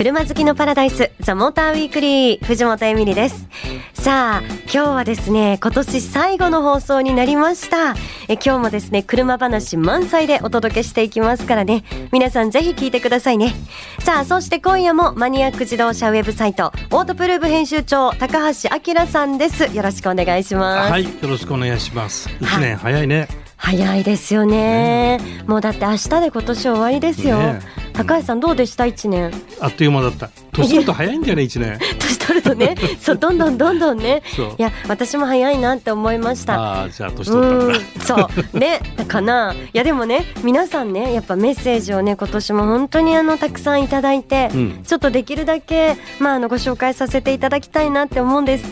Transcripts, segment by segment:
車好きのパラダイスザモーターウィークリー藤本エミリです。さあ今日はですね今年最後の放送になりました。え今日もですね車話満載でお届けしていきますからね。皆さんぜひ聞いてくださいね。さあそして今夜もマニアック自動車ウェブサイトオートプルーブ編集長高橋明さんです。よろしくお願いします。はいよろしくお願いします。一年早いね、早いですよね、ね、もうだって明日で今年終わりですよ、ね、高橋さんどうでした？一年。あっという間だった。年取ると早いんだよね一年。年取るとね。そうどんどんどんどんね。いや私も早いなって思いました。ああじゃあ年取ったそう。ねかな。いやでもね皆さんねやっぱメッセージをね今年も本当にあのたくさんいただいて、うん、ちょっとできるだけまああのご紹介させていただきたいなって思うんです、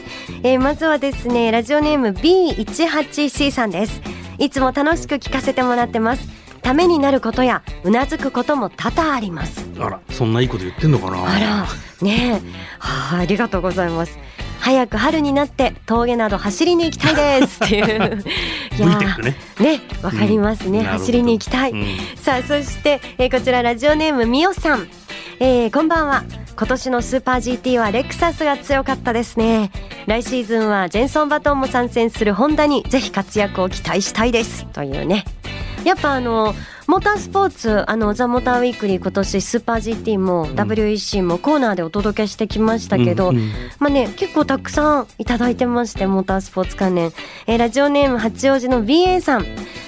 えー、まずはですねラジオネーム B18C さんですいつも楽しく聞かせてもらってます。ためになることやうなずくことも多々あります。あらそんないいこと言ってんのかな？あらねえ。はあありがとうございます。早く春になって峠など走りに行きたいです。っていう。いやね。ねわかりますね、うん、走りに行きたい、うん、さあそして、えー、こちらラジオネームみおさん、えー、こんばんは今年のスーパー GT はレクサスが強かったですね。来シーズンはジェンソン・バトンも参戦するホンダにぜひ活躍を期待したいです。というね。やっぱあのモータースポーツあのザ・モーターウィークリー今年スーパー GT も WEC もコーナーでお届けしてきましたけど、うんうん、まあね結構たくさんいただいてましてモータースポーツ関連、えー、ラジオネーム八王子の BA さん。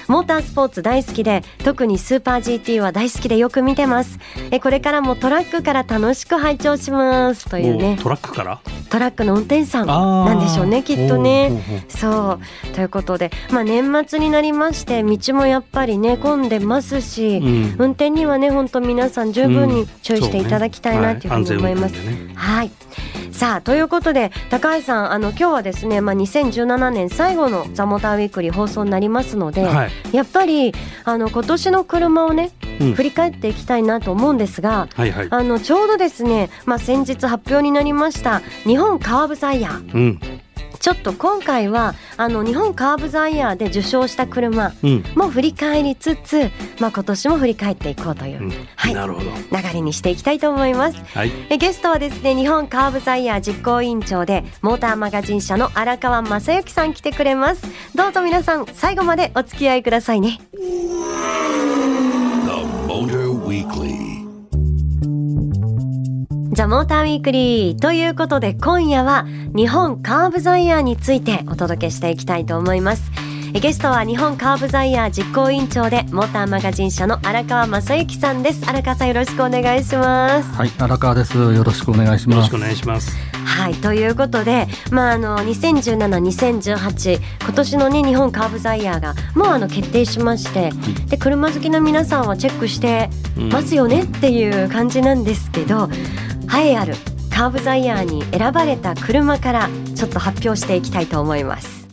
モータースポーツ大好きで特にスーパー GT は大好きでよく見てます。えこれからもトラックから楽しく拝聴します。というね。トラックから？トラックの運転手さんなんでしょうねきっとね。そう。ということでまあ年末になりまして道もやっぱりね混んでますし、うん、運転にはね本当皆さん十分に注意していただきたいなというふうに思います、うんね、はい、さあということで高橋さんあの今日はですねまあ2017年最後のザモーターウィークリー放送になりますので、はい、やっぱりあの今年の車をね、うん、振り返っていきたいなと思うんですが、はいはい、あのちょうどですねまあ先日発表になりました日本カーブザイヤー、うんちょっと今回はあの日本カーブザイヤーで受賞した車も振り返りつつ、うん、まあ、今年も振り返っていこうという、うん、はい、流れにしていきたいと思います、はい、えゲストはですね日本カーブザイヤー実行委員長でモーターマガジン社の荒川正幸さん来てくれます。どうぞ皆さん最後までお付き合いくださいね。ザ・モーターウィークリーということで今夜は日本カーブザイヤーについてお届けしていきたいと思います。ゲストは日本カーブザイヤー実行委員長でモーターマガジン社の荒川正幸さんです。荒川さんよろしくお願いします。はい荒川です。よろしくお願いします。よろしくお願いします。はいということでまああの2017、2018今年のね日本カーブザイヤーがもうあの決定しまして、で車好きの皆さんはチェックしてますよねっていう感じなんですけど、栄えあるカーブザイヤーに選ばれた車からちょっと発表していきたいと思います。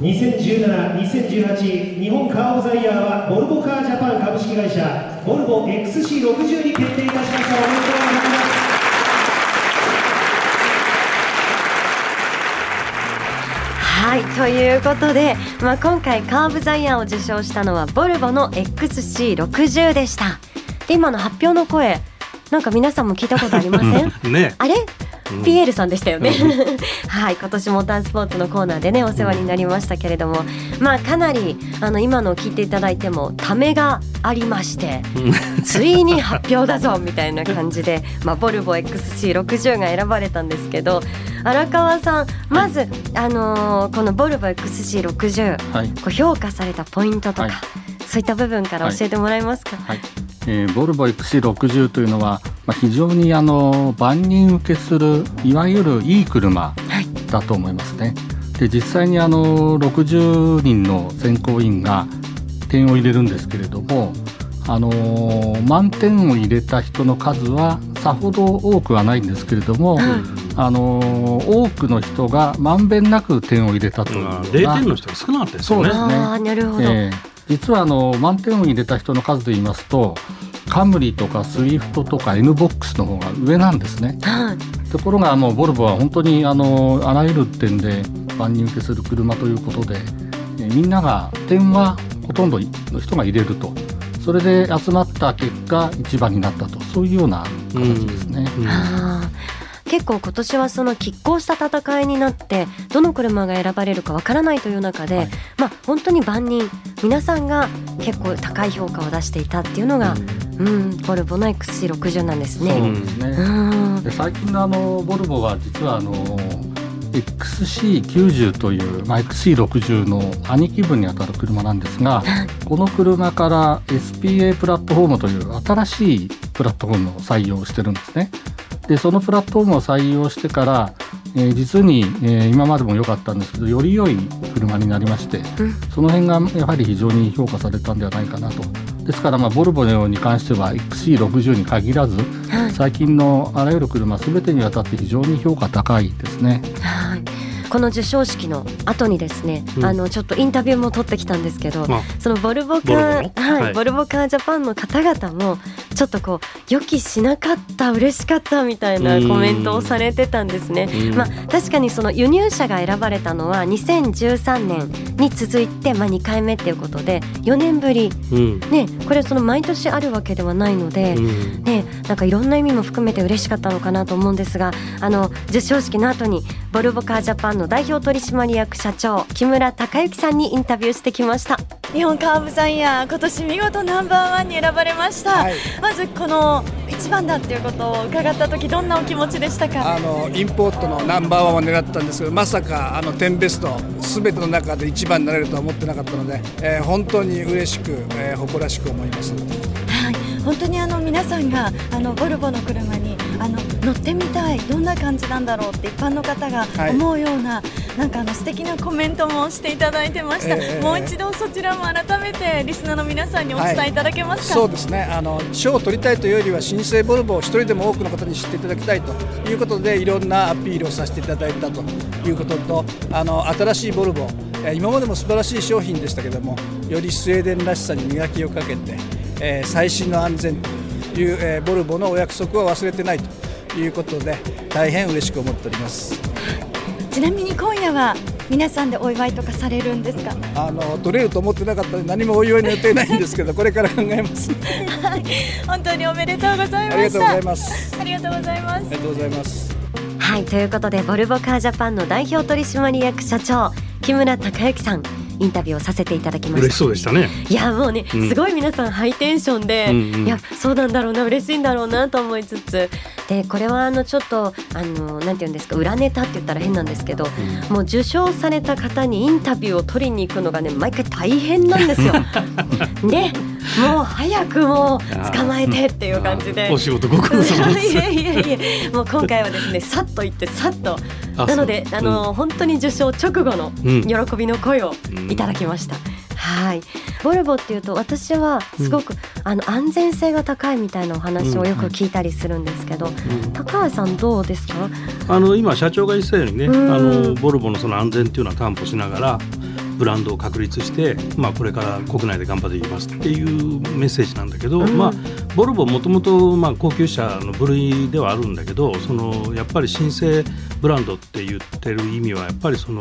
2017、2018日本カーブザイヤーはボルボカージャパン株式会社ボルボ XC60 に決定いたしました。おめでとうございます。はいということで、まあ、今回カーブザイヤーを受賞したのはボルボの XC60 でした。で今の発表の声なんか皆さんも聞いたことありません？ね。あれ？ピエールさんでしたよね。はい今年モータースポーツのコーナーでねお世話になりましたけれども。まあかなりあの今のを聞いていただいてもためがありましてついに発表だぞみたいな感じで、まあ、ボルボ XC60 が選ばれたんですけど荒川さんまず、あのー、このボルボ XC60、はい、こう評価されたポイントとか、はい、そういった部分から教えてもらえますか、はい。えー、ボルボ XC60 というのは、まあ、非常にあの万人受けするいわゆるいい車だと思いますね。で実際にあの60人の選考委員が点を入れるんですけれども、あのー、満点を入れた人の数はさほど多くはないんですけれども、うん、あのー、多くの人がまんべんなく点を入れたという0点の人が少なかったですよね。そうですね。なるほど、えー実はあの満点を入れた人の数で言いますとカムリとかスイフトとか N ボックスの方が上なんですね。ところがあのボルボは本当にあのあらゆる点で万人受けする車ということで、えみんなが点はほとんどの人が入れると。それで集まった結果一番になったと。そういうような形ですね。うん。うん結構今年はその拮抗した戦いになってどの車が選ばれるかわからないという中で、はい、まあ本当に万人皆さんが結構高い評価を出していたっていうのが、うん、うん、ボルボの XC60 なんですね。そうですね。うん、で最近のあのボルボは実はあの XC90 という、まあ、XC60 の兄貴分にあたる車なんですが この車から SPA プラットフォームという新しいプラットフォームを採用してるんですね。でそのプラットフォームを採用してから、えー、実に、えー、今までも良かったんですけどより良い車になりまして、うん、その辺がやはり非常に評価されたんではないかなと。ですから、まあ、ボルボのように関しては XC60 に限らず、はい、最近のあらゆる車すべてにわたって非常に評価高いですね。はい。この授賞式の後にですね、うん、あのちょっとインタビューも取ってきたんですけど、そのボルボカー、ボルボカージャパンの方々もちょっとこう予期しなかった嬉しかったみたいなコメントをされてたんですね。まあ確かにその輸入車が選ばれたのは2013年に続いてまあ2回目っていうことで4年ぶり、うん、ねこれその毎年あるわけではないので、うん、ねなんかいろんな意味も含めて嬉しかったのかなと思うんですがあの授賞式の後にボルボカージャパンのの代表取締役社長木村隆之さんにインタビューしてきました。日本カーブザイヤー今年見事ナンバーワンに選ばれました、はい、まずこの一番だっていうことを伺った時どんなお気持ちでしたか？あのインポートのナンバーワンを狙ったんですけどまさかあの10ベストすべての中で一番になれるとは思ってなかったので、えー、本当に嬉しく、えー、誇らしく思います。はい本当にあの皆さんがあのボルボの車にあの乗ってみたいどんな感じなんだろうって一般の方が思うような、はい、なんかあの素敵なコメントもしていただいてました、えー、もう一度そちらも改めてリスナーの皆さんにお伝えいただけますか、はい、そうですね。あの賞を取りたいというよりは新生ボルボを一人でも多くの方に知っていただきたいということでいろんなアピールをさせていただいたということとあの新しいボルボ今までも素晴らしい商品でしたけどもよりスウェーデンらしさに磨きをかけてえー、最新の安全という、えー、ボルボのお約束は忘れてないということで大変嬉しく思っております。ちなみに今夜は皆さんでお祝いとかされるんですか？あの取れると思ってなかったので何もお祝いの予定ないんですけど これから考えます。はい。本当におめでとうございますありがとうございます。ありがとうございます。ありがとうございます。はいということでボルボカージャパンの代表取締役社長木村隆之さんインタビューをさせていただきました。嬉しそうでしたね。いやもうね、すごい皆さんハイテンションで、うんうん、いやそうなんだろうな嬉しいんだろうなと思いつつ。でこれはあのちょっとあのなんていうんですか裏ネタって言ったら変なんですけど、うん、もう受賞された方にインタビューを取りに行くのがね毎回大変なんですよ。で もう早くもう捕まえてっていう感じで。お仕事ご苦労様です。いやいやいやもう今回はですねさっと行ってさっとなのであの、うん、本当に受賞直後の喜びの声をいただきました。はい。ボルボっていうと私はすごく、うん、あの安全性が高いみたいなお話をよく聞いたりするんですけど、うん、高橋さんどうですか？あの今社長が言ってたようにね、あのボルボのその安全っていうのは担保しながらブランドを確立して、まあ、これから国内で頑張っていきますっていうメッセージなんだけど、うん、まあ、ボルボもともと高級車の部類ではあるんだけどそのやっぱり新生ブランドって言ってる意味はやっぱりその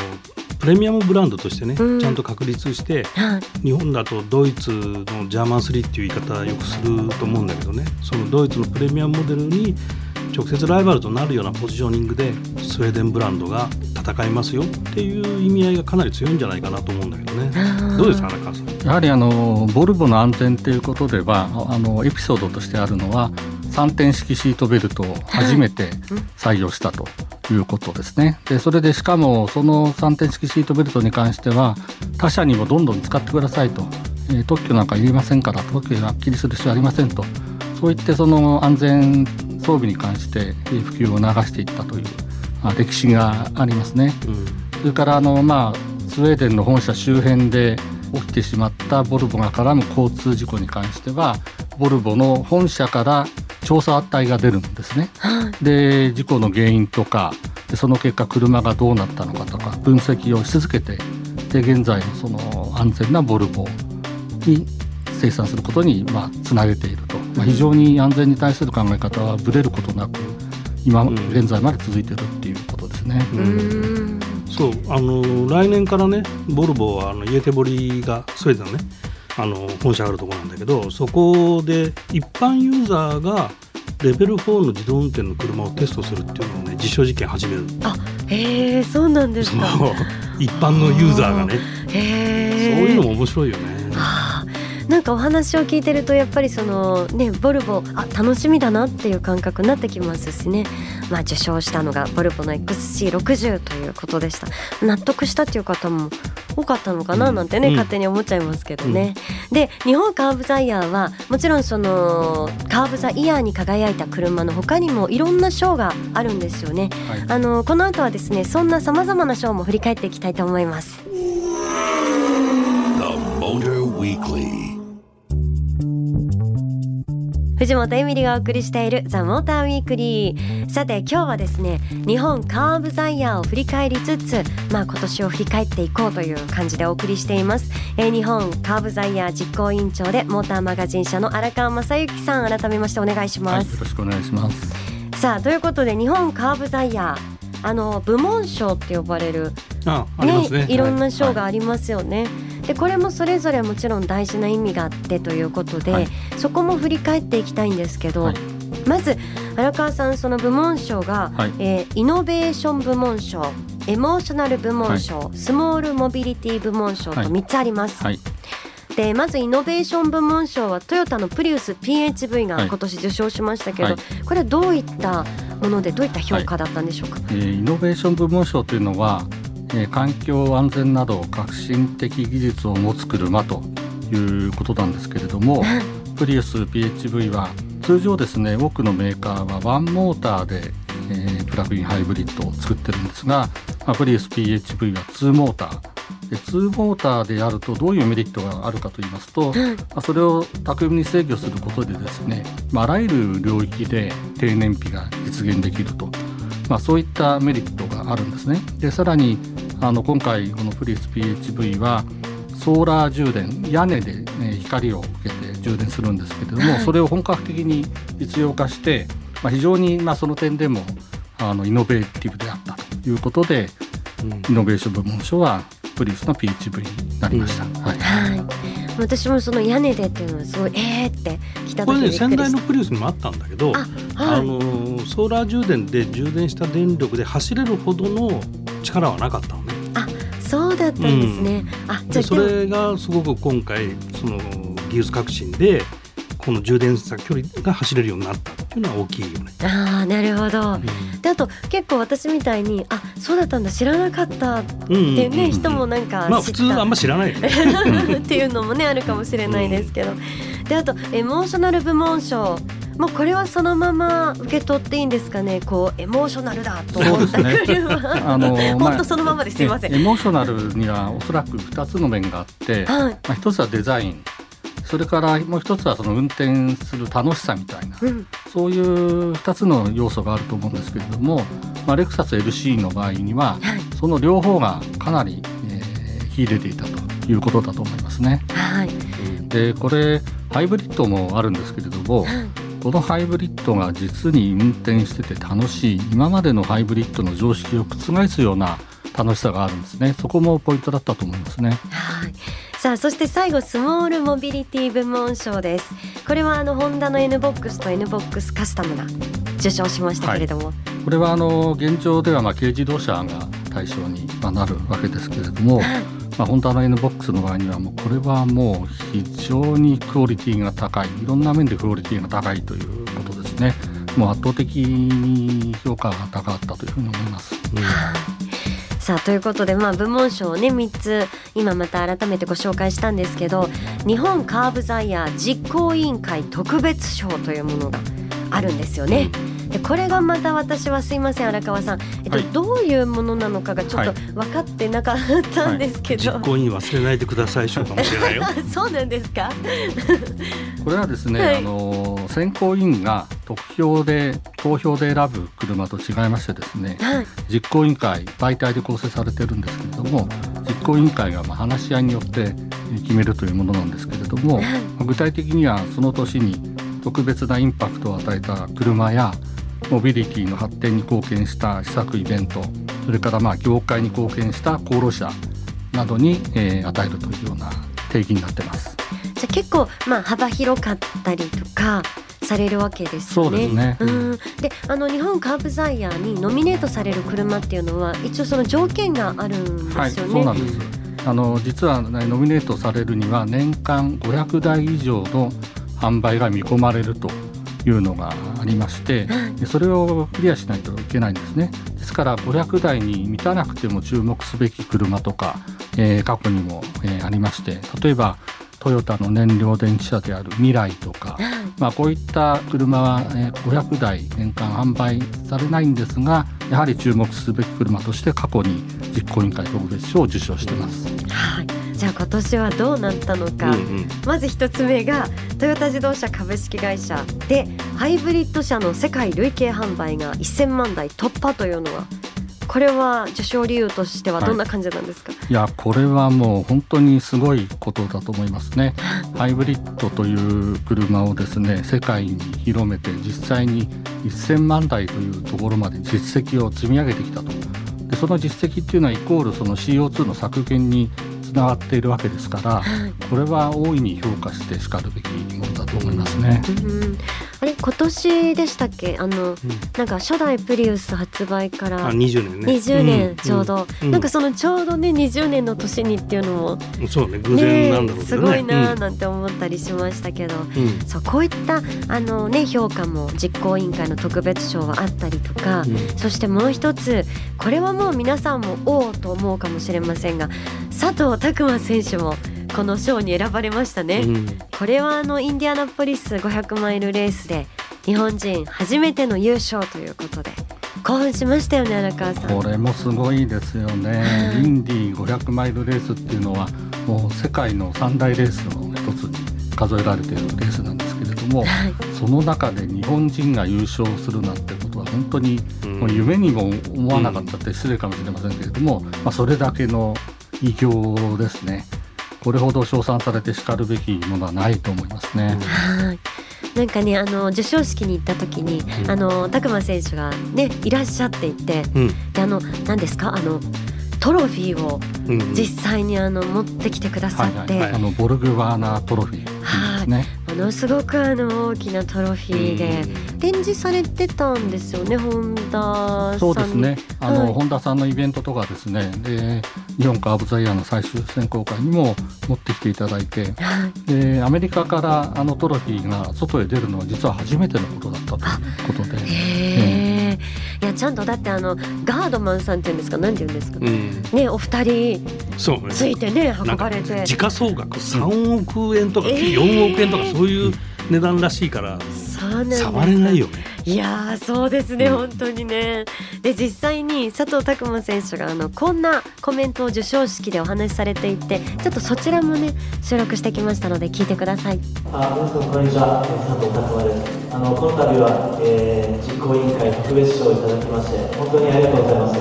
プレミアムブランドとしてね、うん、ちゃんと確立して、日本だとドイツのジャーマン3っていう言い方よくすると思うんだけどね。そのドイツのプレミアムモデルに直接ライバルとなるようなポジショニングでスウェーデンブランドが戦いますよっていう意味合いがかなり強いんじゃないかなと思うんだけどね。どうですか荒川さん？やはりあのボルボの安全ということではあのエピソードとしてあるのは3点式シートベルトを初めて採用したということですね。でそれでしかもその3点式シートベルトに関しては他社にもどんどん使ってくださいと、えー、特許なんかいりませんから特許はっきりする必要ありませんと。そう言ってその安全装備に関して普及を促していったという、まあ、歴史がありますね。うん、それからあの、まあ、スウェーデンの本社周辺で起きてしまったボルボが絡む交通事故に関してはボルボの本社から調査隊が出るんですね。で事故の原因とかでその結果車がどうなったのかとか分析をし続けてで現在のその安全なボルボに生産することにまあつなげていると、まあ、非常に安全に対する考え方はぶれることなく今現在まで続いてるっていうことですね。そうあの来年からねボルボはあのイエテボリがスウェーデンのねあの本社があるところなんだけどそこで一般ユーザーがレベル4の自動運転の車をテストするっていうのをね実証実験始める。あへえそうなんですか。一般のユーザーがね。へそういうのも面白いよね。なんかお話を聞いてるとやっぱりそのねボルボあ楽しみだなっていう感覚になってきますしね。まあ受賞したのがボルボの XC60 ということでした。納得したっていう方も多かったのかななんてね、うん、勝手に思っちゃいますけどね、うん、で日本カーブザイヤーはもちろんそのカーブザイヤーに輝いた車の他にもいろんな賞があるんですよね、はい、あのこの後はですねそんなさまざまな賞も振り返っていきたいと思います藤本エミリがお送りしているザ・モーターウィークリー。さて今日はですね日本カーブザイヤーを振り返りつつまあ今年を振り返っていこうという感じでお送りしています、えー、日本カーブザイヤー実行委員長でモーターマガジン社の荒川正幸さん改めましてお願いします、はい、よろしくお願いします。さあということで日本カーブザイヤーあの部門賞って呼ばれるああね、ね、いろんな賞がありますよね、はいでこれもそれぞれもちろん大事な意味があってということで、はい、そこも振り返っていきたいんですけど、はい、まず荒川さんその部門賞が、はい、えー、イノベーション部門賞エモーショナル部門賞、スモールモビリティ部門賞と3つあります。でまずイノベーション部門賞はトヨタのプリウス PHV が今年受賞しましたけど、はい、これはどういったものでどういった評価だったんでしょうか、はい、えー、イノベーション部門賞というのはえ環境安全など革新的技術を持つ車ということなんですけれども プリウス PHV は通常ですね多くのメーカーはワンモーターで、えー、プラグインハイブリッドを作ってるんですが、まあ、プリウス PHV は2モーター。で2モーターであるとどういうメリットがあるかと言いますと、まあ、それを巧みに制御することでですね、まあ、あらゆる領域で低燃費が実現できると、まあ、そういったメリットがあるんですね。でさらにあの今回このプリウス PHV はソーラー充電屋根で、ね、光を受けて充電するんですけれども、はい、それを本格的に実用化して、まあ、非常にまあその点でもあのイノベーティブであったということで、うん、イノベーション部門賞はプリウスの PHV になりました。うん、はい、はい。私もその屋根でっていうのはすごいえーって来たこれね先代のプリウスにもあったんだけどあ、はい、あのソーラー充電で充電した電力で走れるほどの力はなかった。のそうだったんですね。うん、あじゃそれがすごく今回その技術革新でこの充電した距離が走れるようになったっていうのは大きいよね。ああなるほど。うん、であと結構私みたいにあそうだったんだ知らなかったっていうね、人もなんかまあ普通あんま知らない、ね、っていうのもねあるかもしれないですけど。であとエモーショナル部門賞もうこれはそのまま受け取っていいんですかね？こうエモーショナルだと思ったよりは、あの 本当そのままですいません、エモーショナルにはおそらく2つの面があって、はい、まあ、1つはデザイン。それからもう一つはその運転する楽しさみたいな、うん、そういう2つの要素があると思うんですけれども、まあ、レクサス LC の場合には、はい、その両方がかなり、えー、秀でていたということだと思いますね。はい、でこれハイブリッドもあるんですけれども、このハイブリッドが実に運転してて楽しい今までのハイブリッドの常識を覆すような楽しさがあるんですね。そこもポイントだったと思いますね。はい。さあそして最後スモールモビリティ部門賞です。これはあのホンダの N ボックスと N ボックスカスタムが受賞しましたけれども、はい、これはあの現状ではまあ軽自動車が対象になるわけですけれども、はいまあ、ホンダの N ボックスの場合にはもうこれはもう非常にクオリティが高いいろんな面でクオリティが高いということですねもう圧倒的に評価が高かったというふうに思います。さあということで、まあ、部門賞をね3つ今また改めてご紹介したんですけど日本カーブザイヤー実行委員会特別賞というものがあるんですよね。うんこれがまた私はすいません荒川さん、えっと、はい、どういうものなのかがちょっと分かってなかったんですけど、はい、実行委員忘れないでください賞かもしれない。よ そうなんですか？これはですね、はい、あの選考委員が得票で投票で選ぶ車と違いましてですね、実行委員会媒体で構成されてるんですけれども実行委員会がまあ話し合いによって決めるというものなんですけれども、具体的にはその年に特別なインパクトを与えた車やモビリティの発展に貢献した施策イベントそれからまあ業界に貢献した功労者などに、えー、与えるというような定義になってます。じゃ結構まあ幅広かったりとかされるわけですよね。そうですね。うん。で、あの日本カーブザイヤーにノミネートされる車っていうのは一応その条件があるんですよね。はい、そうなんです。あの実は、ね、ノミネートされるには年間500台以上の販売が見込まれるというのがありまして、それをクリアしないといけないんですね。ですから500台に満たなくても注目すべき車とか、えー、過去にも、えー、ありまして例えばトヨタの燃料電池車である未来とか、まあ、こういった車は500台年間販売されないんですがやはり注目すべき車として過去に実行委員会特別賞を受賞しています。はいじゃあ今年はどうなったのか、うんうん、まず一つ目がトヨタ自動車株式会社でハイブリッド車の世界累計販売が1000万台突破というのはこれは受賞理由としてはどんな感じなんですか、はい、いやこれはもう本当にすごいことだと思いますね。ハイブリッドという車をですね世界に広めて実際に1000万台というところまで実績を積み上げてきたと。でその実績っていうのはイコールその CO2 の削減につながっているわけですから、これは大いに評価してしかるべきものだと思いますね。うんあれ今年でしたっけ？あの、うん、なんか初代プリウス発売から20年ね。20年ちょうど、うん、なんかそのちょうどね20年の年にっていうのもそうね偶然なんだろうね、すごいななんて思ったりしましたけど、そうこういったあのね評価も実行委員会の特別賞はあったりとか、そしてもう一つこれはもう皆さんもおおと思うかもしれませんが佐藤拓磨選手もこの賞に選ばれましたね、うん、これはあのインディアナポリス500マイルレースで日本人初めての優勝ということで興奮しましたよね荒川さん。これもすごいですよね、インディ500マイルレースっていうのはもう世界の三大レースの一つに数えられているレースなんですけれども、はい、その中で日本人が優勝するなんてことは本当にもう夢にも思わなかったって失礼かもしれませんけれども、まあ、それだけの偉業ですね。これほど称賛されてしかるべきものはないと思いますね。はい。なんかねあの授賞式に行った時に、うん、あの拓磨選手がねいらっしゃっていて、うん、であの何ですか？あのトロフィーを実際にあの持ってきてくださって、あのボルグワーナートロフィーですね。ものすごくあの大きなトロフィーで展示されてたんですよね本田そうですね。あの、はい、本田さんのイベントとかですね。で日本カーブザイヤーの最終選考会にも持ってきていただいて、はい、でアメリカからあのトロフィーが外へ出るのは実は初めてのことだったということで。へー。いやちゃんとだってあのガードマンさんっていうんですかなんていうんですか、うん、ねお二人。ついてね運ばれて。時価総額3億円とか4億円とかそういう値段らしいから、触れないよね。いやそうですね、うん、本当にね。で実際に佐藤拓磨選手があのこんなコメントを授賞式でお話しされていてちょっとそちらもね収録してきましたので聞いてください。あ皆さんこんにちは佐藤拓磨です。あのこの度は、えー、実行委員会特別賞をいただきまして本当にありがとうございます。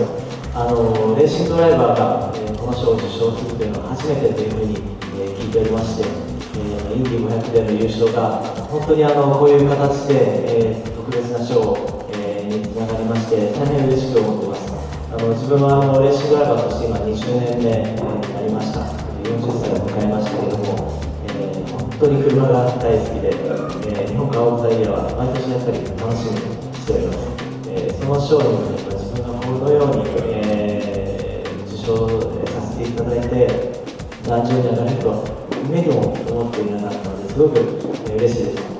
あのレーシングドライバーが、えー、この賞を受賞するというのは初めてというふうに、えー、聞いておりまして。インディ500での優勝が本当にあのこういう形で、えー、特別な賞、えー、につながりまして大変嬉しく思ってます。あの自分はあのレーシングライバーとして今20年目、になりました。40歳を迎えましたけども、えー、本当に車が大好きで、えー、日本カーオブザイヤーは毎年やっぱり楽しみにしております、えー、その賞に自分がこのように、えー、受賞させていただいて何十年かと夢にも思っていなかったのですごく嬉しいです。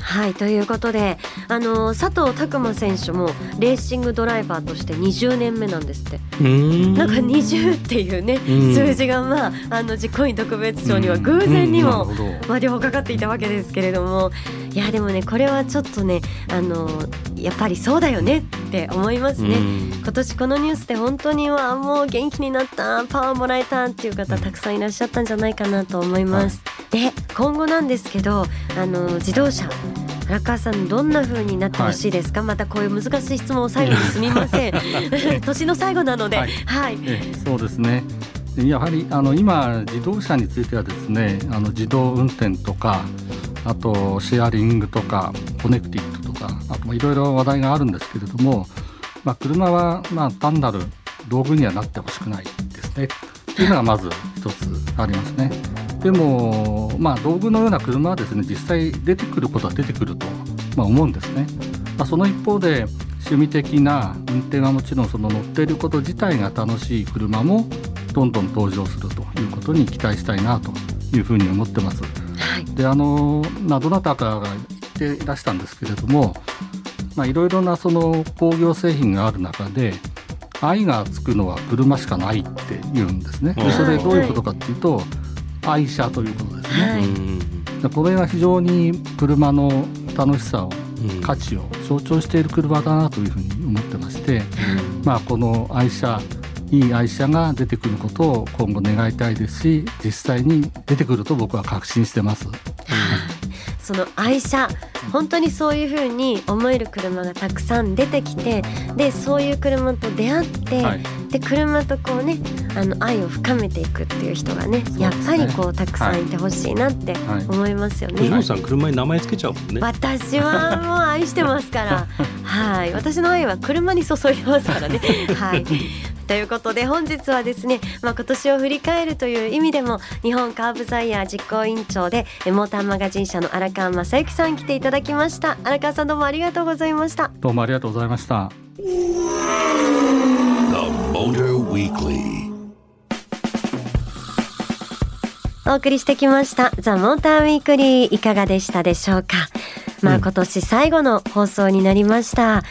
はいということであの佐藤拓磨選手もレーシングドライバーとして20年目なんですって。なんか20っていうね数字がまああの実行委員特別賞には偶然にもまあ両方かかっていたわけですけれどもいやでもねこれはちょっとねあのやっぱりそうだよねって思いますね。今年このニュースで本当にはもう元気になったパワーもらえたっていう方たくさんいらっしゃったんじゃないかなと思います。で今後なんですけどあの自動車荒川さんどんな風になってほしいですか、はい、またこういう難しい質問を最後にすみません。年の最後なので、はい、はい、そうですね。やはりあの今自動車についてはですねあの自動運転とかあとシェアリングとかコネクティッドとかあとといろいろ話題があるんですけれども、まあ、車はまあ単なる道具にはなってほしくないですねっていうのがまず一つありますね。でも、まあ、道具のような車はですね実際出てくることは出てくると、ま、思うんですね。まあ、その一方で趣味的な運転はもちろんその乗っていること自体が楽しい車もどんどん登場するということに期待したいなというふうに思ってます。はい、であの、まあ、どなたかが言っていらしたんですけれどもいろいろなその工業製品がある中で愛がつくのは車しかないって言うんですね。でそれどういうことかっていうと、愛車ということですね。はい、これが非常に車の楽しさを価値を象徴している車だなというふうに思ってまして、まあ、この愛車いい愛車が出てくることを今後願いたいですし実際に出てくると僕は確信してます。その愛車本当にそういうふうに思える車がたくさん出てきてでそういう車と出会って、はい、で車とこうねあの愛を深めていくっていう人がね、ね、やっぱりこうたくさんいてほしいなって思いますよね。藤、はい、さん車に名前つけちゃうもんね。私はもう愛してますから。はい。私の愛は車に注いでますからね。はい ということで本日はですね、まあ、今年を振り返るという意味でも日本カーブザイヤー実行委員長でモーターマガジン社の荒川正幸さん来ていただきました。荒川さんどうもありがとうございました。どうもありがとうございました。お送りしてきましたザ・モーターウィークリーいかがでしたでしょうか？まあ今年最後の放送になりました、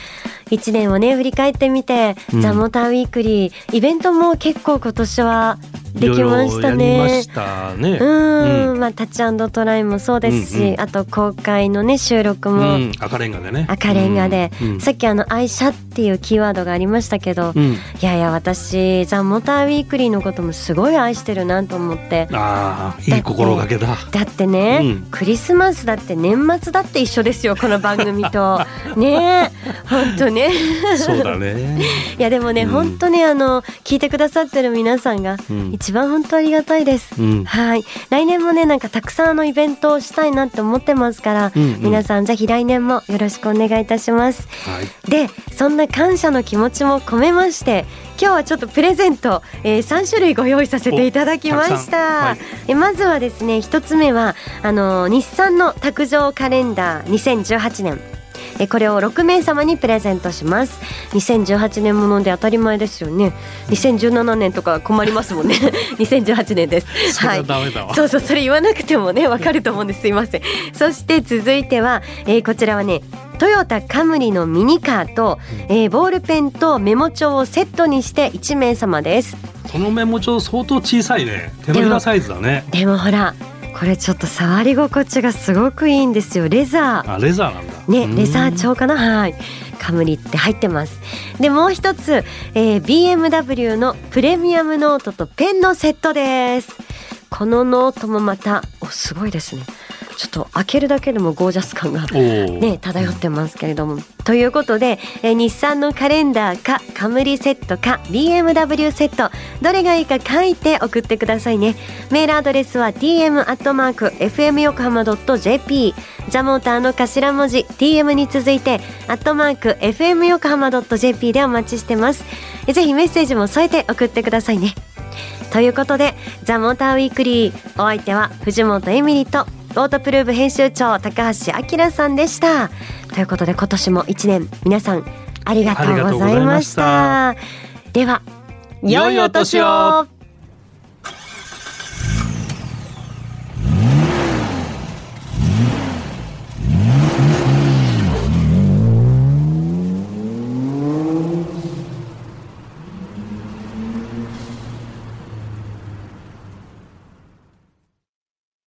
1年をね振り返ってみて、うん、ザ・モーターウィークリーイベントも結構今年はできましたね。したね。うん、まあタッチトライもそうですし、あと公開のね収録も、うん、赤レンガでね。赤レンガで、うん、さっきあの愛車っていうキーワードがありましたけど、うん、いやいや私ザモーターウィークリーのこともすごい愛してるなと思って。ああいい心がけだ。だってね、クリスマスだって年末だって一緒ですよこの番組と。ね本当ね。そうだね。いやでもね、本当にあの聞いてくださってる皆さんが、一番本当ありがたいです、うん、はい。来年もねなんかたくさんのイベントをしたいなって思ってますから、うんうん、皆さんぜひ来年もよろしくお願いいたします、はい、でそんな感謝の気持ちも込めまして今日はちょっとプレゼント、えー、3種類ご用意させていただきました、はい、えまずはですね一つ目はあの日産の卓上カレンダー2018年えこれを6名様にプレゼントします。2018年もので当たり前ですよね。2017年とか困りますもんね。2018年です。はい。そうそうそれ言わなくてもねわかると思うんです。すいません。そして続いては、えー、こちらはねトヨタカムリのミニカーと、えー、ボールペンとメモ帳をセットにして1名様です。このメモ帳相当小さいね。手のひらサイズだね。でもほらこれちょっと触り心地がすごくいいんですよ。レザー。あレザーなんだ。ねレザー調かな？はい。カムリって入ってます。でもう一つ、えー、BMW のプレミアムノートとペンのセットです。このノートもまたおすごいですねちょっと開けるだけでもゴージャス感がね漂ってますけれども。ということで、え日産のカレンダーかカムリセットか BMW セットどれがいいか書いて送ってくださいね。メールアドレスは tm アットマーク fm 横浜 .jp ザモーターの頭文字 tm に続いてアットマーク fm 横浜 .jp でお待ちしてます。ぜひメッセージも添えて送ってくださいね。ということでザ・モーターウィークリーお相手は藤本エミリとオートプルーブ編集長高橋明さんでした。ということで今年も1年皆さんありがとうございました。では良いお年を